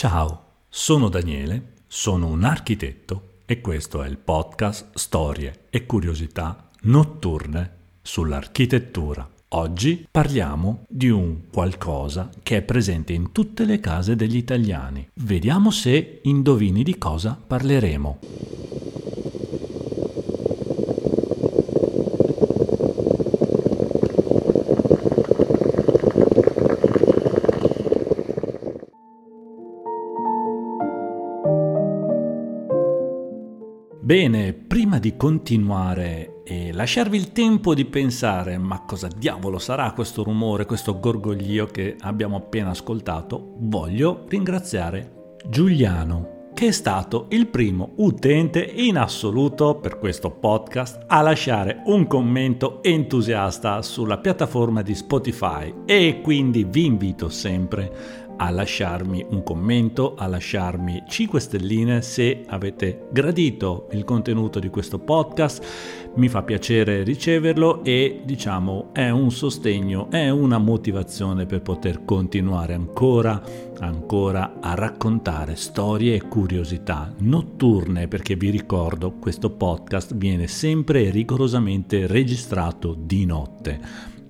Ciao, sono Daniele, sono un architetto e questo è il podcast Storie e curiosità notturne sull'architettura. Oggi parliamo di un qualcosa che è presente in tutte le case degli italiani. Vediamo se indovini di cosa parleremo. Bene, prima di continuare e lasciarvi il tempo di pensare ma cosa diavolo sarà questo rumore, questo gorgoglio che abbiamo appena ascoltato, voglio ringraziare Giuliano, che è stato il primo utente in assoluto per questo podcast a lasciare un commento entusiasta sulla piattaforma di Spotify. E quindi vi invito sempre a lasciarmi un commento, a lasciarmi 5 stelline se avete gradito il contenuto di questo podcast. Mi fa piacere riceverlo e diciamo è un sostegno, è una motivazione per poter continuare ancora, ancora a raccontare storie e curiosità notturne perché vi ricordo questo podcast viene sempre rigorosamente registrato di notte.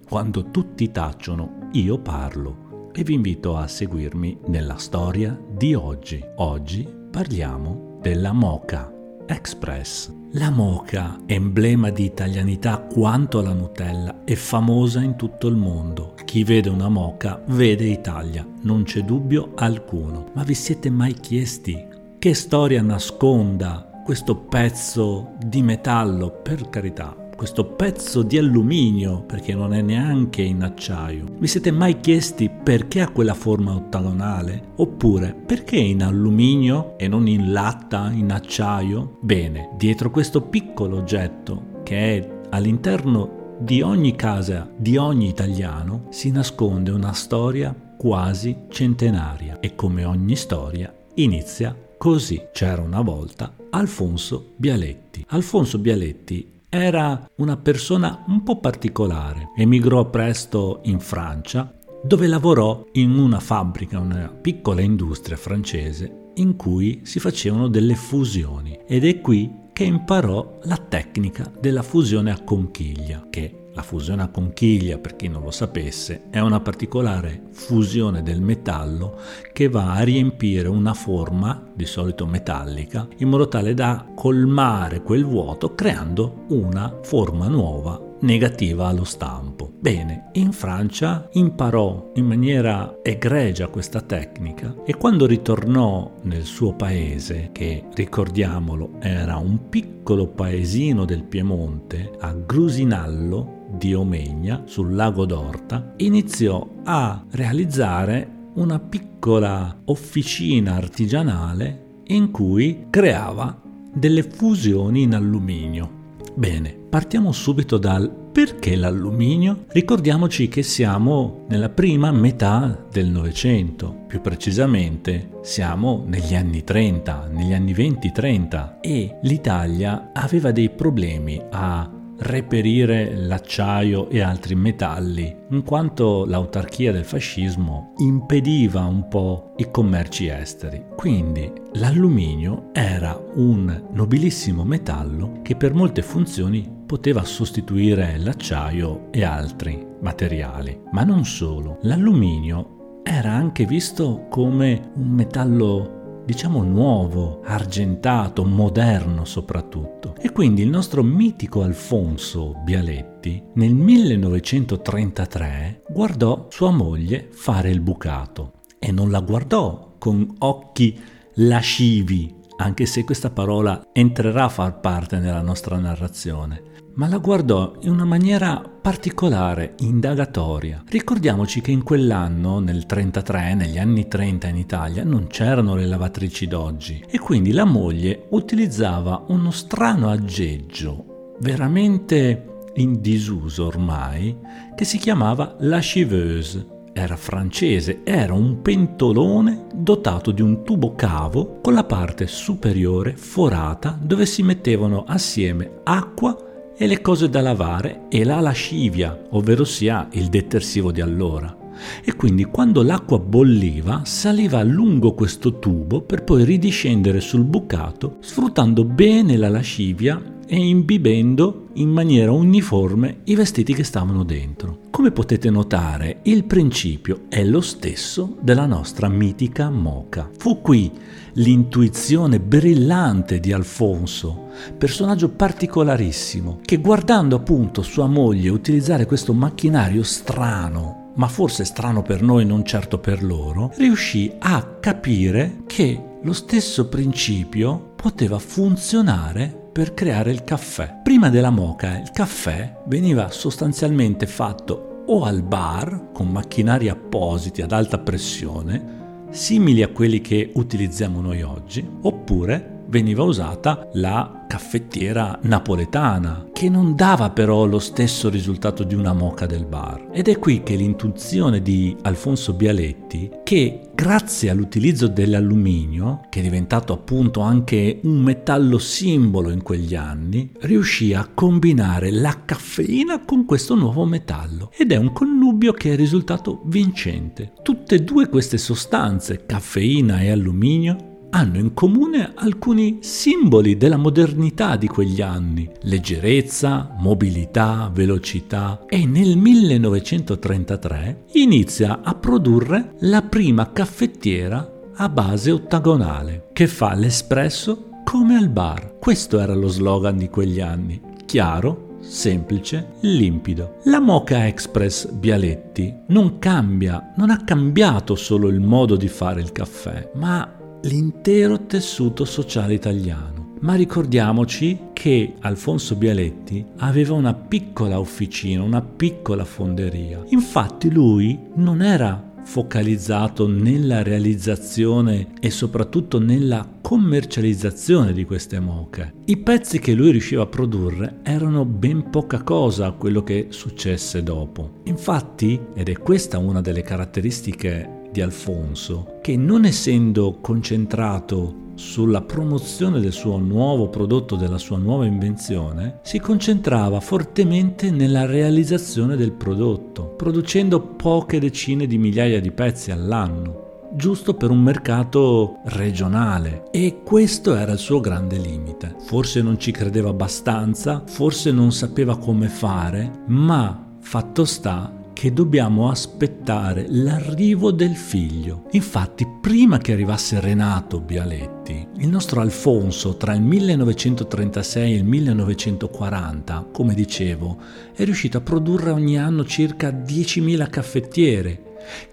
Quando tutti tacciono, io parlo e vi invito a seguirmi nella storia di oggi. Oggi parliamo della Mocha Express. La Mocha, emblema di italianità quanto la Nutella, è famosa in tutto il mondo. Chi vede una Mocha vede Italia, non c'è dubbio alcuno. Ma vi siete mai chiesti che storia nasconda questo pezzo di metallo? Per carità, questo pezzo di alluminio, perché non è neanche in acciaio. Vi siete mai chiesti perché ha quella forma ottagonale? Oppure perché in alluminio e non in latta, in acciaio? Bene, dietro questo piccolo oggetto che è all'interno di ogni casa, di ogni italiano, si nasconde una storia quasi centenaria e come ogni storia inizia così. C'era una volta Alfonso Bialetti. Alfonso Bialetti era una persona un po' particolare. Emigrò presto in Francia, dove lavorò in una fabbrica, una piccola industria francese in cui si facevano delle fusioni ed è qui che imparò la tecnica della fusione a conchiglia, che la fusione a conchiglia, per chi non lo sapesse, è una particolare fusione del metallo che va a riempire una forma, di solito metallica, in modo tale da colmare quel vuoto creando una forma nuova negativa allo stampo. Bene, in Francia imparò in maniera egregia questa tecnica e quando ritornò nel suo paese, che ricordiamolo era un piccolo paesino del Piemonte, a Grusinallo di Omegna, sul lago d'Orta, iniziò a realizzare una piccola officina artigianale in cui creava delle fusioni in alluminio. Bene, partiamo subito dal perché l'alluminio? Ricordiamoci che siamo nella prima metà del Novecento, più precisamente siamo negli anni 30, negli anni 20-30 e l'Italia aveva dei problemi a reperire l'acciaio e altri metalli, in quanto l'autarchia del fascismo impediva un po' i commerci esteri. Quindi l'alluminio era un nobilissimo metallo che per molte funzioni poteva sostituire l'acciaio e altri materiali. Ma non solo, l'alluminio era anche visto come un metallo diciamo nuovo, argentato, moderno soprattutto. E quindi il nostro mitico Alfonso Bialetti nel 1933 guardò sua moglie fare il bucato e non la guardò con occhi lascivi, anche se questa parola entrerà a far parte nella nostra narrazione ma la guardò in una maniera particolare, indagatoria. Ricordiamoci che in quell'anno, nel 33, negli anni 30 in Italia, non c'erano le lavatrici d'oggi e quindi la moglie utilizzava uno strano aggeggio, veramente in disuso ormai, che si chiamava la chiveuse era francese, era un pentolone dotato di un tubo cavo con la parte superiore forata dove si mettevano assieme acqua e le cose da lavare e la lascivia, ovvero sia il detersivo di allora. e quindi quando l'acqua bolliva saliva lungo questo tubo per poi ridiscendere sul bucato sfruttando bene la lascivia e imbibendo in maniera uniforme i vestiti che stavano dentro. Come potete notare, il principio è lo stesso della nostra mitica moca. Fu qui l'intuizione brillante di Alfonso, personaggio particolarissimo, che guardando appunto sua moglie utilizzare questo macchinario strano, ma forse strano per noi, non certo per loro, riuscì a capire che lo stesso principio poteva funzionare per creare il caffè. Prima della moca il caffè veniva sostanzialmente fatto o al bar con macchinari appositi ad alta pressione, simili a quelli che utilizziamo noi oggi, oppure veniva usata la caffettiera napoletana, che non dava però lo stesso risultato di una moca del bar. Ed è qui che l'intuizione di Alfonso Bialetti, che grazie all'utilizzo dell'alluminio, che è diventato appunto anche un metallo simbolo in quegli anni, riuscì a combinare la caffeina con questo nuovo metallo. Ed è un connubio che è risultato vincente. Tutte e due queste sostanze, caffeina e alluminio, hanno in comune alcuni simboli della modernità di quegli anni, leggerezza, mobilità, velocità e nel 1933 inizia a produrre la prima caffettiera a base ottagonale che fa l'espresso come al bar. Questo era lo slogan di quegli anni, chiaro, semplice, limpido. La Mocha Express Bialetti non cambia, non ha cambiato solo il modo di fare il caffè, ma l'intero tessuto sociale italiano. Ma ricordiamoci che Alfonso Bialetti aveva una piccola officina, una piccola fonderia. Infatti lui non era focalizzato nella realizzazione e soprattutto nella commercializzazione di queste moche. I pezzi che lui riusciva a produrre erano ben poca cosa a quello che successe dopo. Infatti, ed è questa una delle caratteristiche di Alfonso, che non essendo concentrato sulla promozione del suo nuovo prodotto, della sua nuova invenzione, si concentrava fortemente nella realizzazione del prodotto, producendo poche decine di migliaia di pezzi all'anno giusto per un mercato regionale e questo era il suo grande limite. Forse non ci credeva abbastanza, forse non sapeva come fare, ma fatto sta che dobbiamo aspettare l'arrivo del figlio. Infatti, prima che arrivasse Renato Bialetti, il nostro Alfonso tra il 1936 e il 1940, come dicevo, è riuscito a produrre ogni anno circa 10.000 caffettiere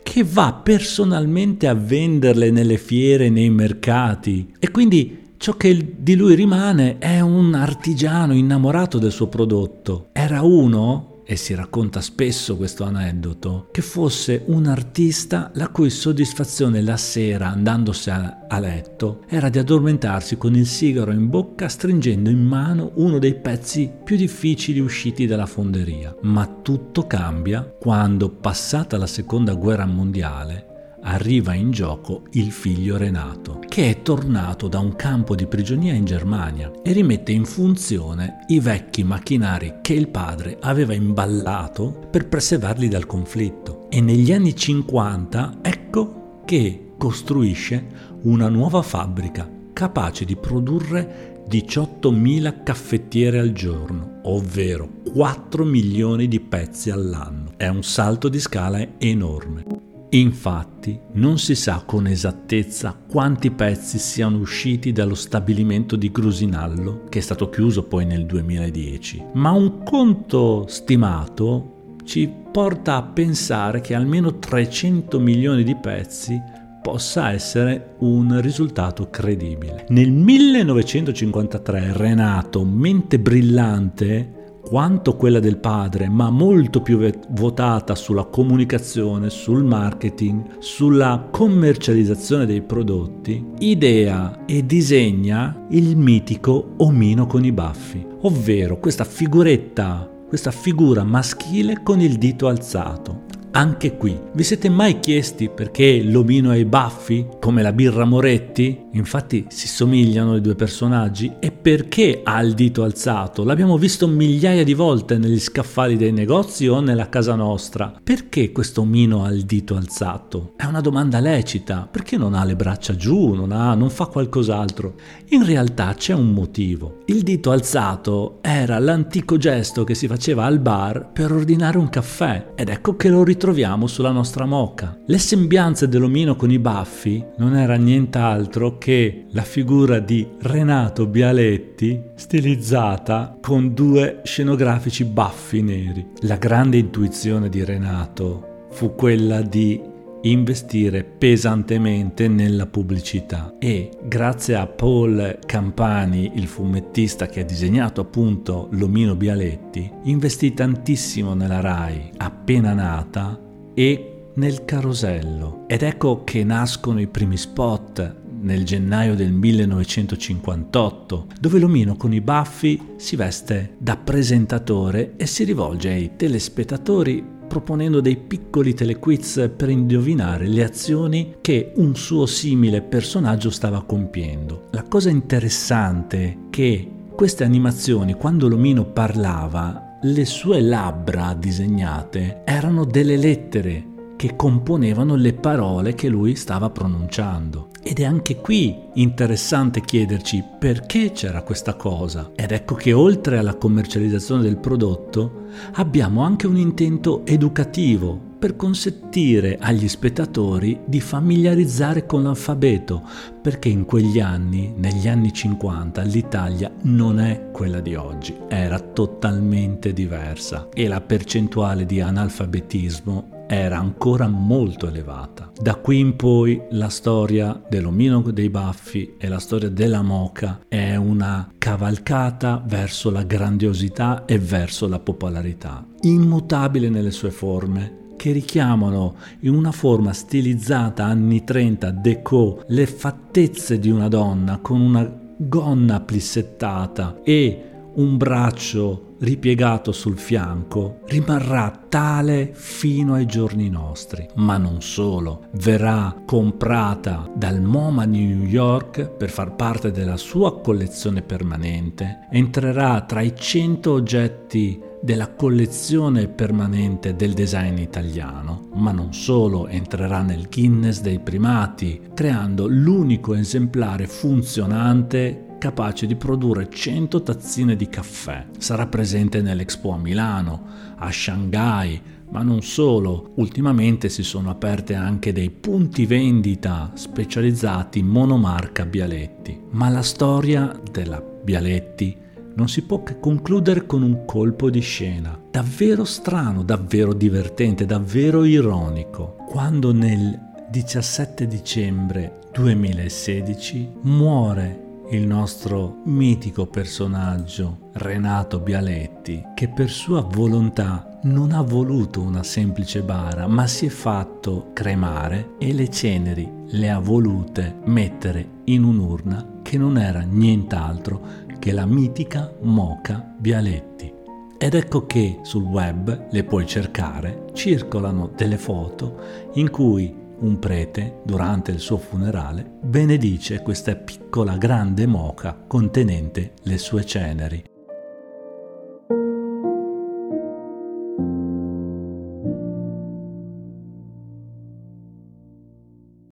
che va personalmente a venderle nelle fiere, nei mercati e quindi ciò che di lui rimane è un artigiano innamorato del suo prodotto. Era uno e si racconta spesso questo aneddoto, che fosse un artista la cui soddisfazione la sera andandosi a, a, letto era di addormentarsi con il sigaro in bocca stringendo in mano uno dei pezzi più difficili usciti dalla fonderia. Ma tutto cambia quando, passata la seconda guerra mondiale, arriva in gioco il figlio Renato, che è tornato da un campo di prigionia in Germania e rimette in funzione i vecchi macchinari che il padre aveva imballato per preservarli dal conflitto. E negli anni 50 ecco che costruisce una nuova fabbrica capace di produrre 18.000 caffettiere al giorno, ovvero 4 milioni di pezzi all'anno. È un salto di scala enorme. Infatti non si sa con esattezza quanti pezzi siano usciti dallo stabilimento di Grusinallo, che è stato chiuso poi nel 2010, ma un conto stimato ci porta a pensare che almeno 300 milioni di pezzi possa essere un risultato credibile. Nel 1953 Renato, mente brillante, quanto quella del padre, ma molto più votata sulla comunicazione, sul marketing, sulla commercializzazione dei prodotti, idea e disegna il mitico omino con i baffi, ovvero questa figuretta, questa figura maschile con il dito alzato. Anche qui, vi siete mai chiesti perché l'omino ha i baffi, come la birra Moretti? Infatti si somigliano i due personaggi. E perché ha il dito alzato? L'abbiamo visto migliaia di volte negli scaffali dei negozi o nella casa nostra. Perché questo omino ha il dito alzato? È una domanda lecita. Perché non ha le braccia giù, non, ha, non fa qualcos'altro? In realtà c'è un motivo. Il dito alzato era l'antico gesto che si faceva al bar per ordinare un caffè ed ecco che lo ritroviamo sulla nostra moca. Le sembianze dell'omino con i baffi non era nient'altro che la figura di Renato Bialetti stilizzata con due scenografici baffi neri. La grande intuizione di Renato fu quella di investire pesantemente nella pubblicità e grazie a Paul Campani, il fumettista che ha disegnato appunto l'omino Bialetti, investì tantissimo nella RAI appena nata e nel carosello ed ecco che nascono i primi spot nel gennaio del 1958, dove l'omino con i baffi si veste da presentatore e si rivolge ai telespettatori proponendo dei piccoli telequiz per indovinare le azioni che un suo simile personaggio stava compiendo. La cosa interessante è che queste animazioni, quando l'omino parlava, le sue labbra disegnate erano delle lettere che componevano le parole che lui stava pronunciando. Ed è anche qui interessante chiederci perché c'era questa cosa. Ed ecco che oltre alla commercializzazione del prodotto abbiamo anche un intento educativo per consentire agli spettatori di familiarizzare con l'alfabeto, perché in quegli anni, negli anni 50, l'Italia non è quella di oggi, era totalmente diversa e la percentuale di analfabetismo era ancora molto elevata. Da qui in poi la storia dell'omino dei baffi e la storia della moca è una cavalcata verso la grandiosità e verso la popolarità, immutabile nelle sue forme che richiamano in una forma stilizzata anni 30 déco le fattezze di una donna con una gonna plissettata e un braccio ripiegato sul fianco, rimarrà tale fino ai giorni nostri. Ma non solo, verrà comprata dal MoMA New York per far parte della sua collezione permanente, entrerà tra i 100 oggetti della collezione permanente del design italiano, ma non solo, entrerà nel Guinness dei primati, creando l'unico esemplare funzionante capace di produrre 100 tazzine di caffè. Sarà presente nell'Expo a Milano, a Shanghai, ma non solo, ultimamente si sono aperte anche dei punti vendita specializzati monomarca Bialetti. Ma la storia della Bialetti non si può che concludere con un colpo di scena, davvero strano, davvero divertente, davvero ironico, quando nel 17 dicembre 2016 muore il nostro mitico personaggio Renato Bialetti, che per sua volontà non ha voluto una semplice bara, ma si è fatto cremare e le ceneri le ha volute mettere in un'urna che non era nient'altro che la mitica Moca Bialetti. Ed ecco che sul web, le puoi cercare, circolano delle foto in cui un prete, durante il suo funerale, benedice questa piccola grande moca contenente le sue ceneri.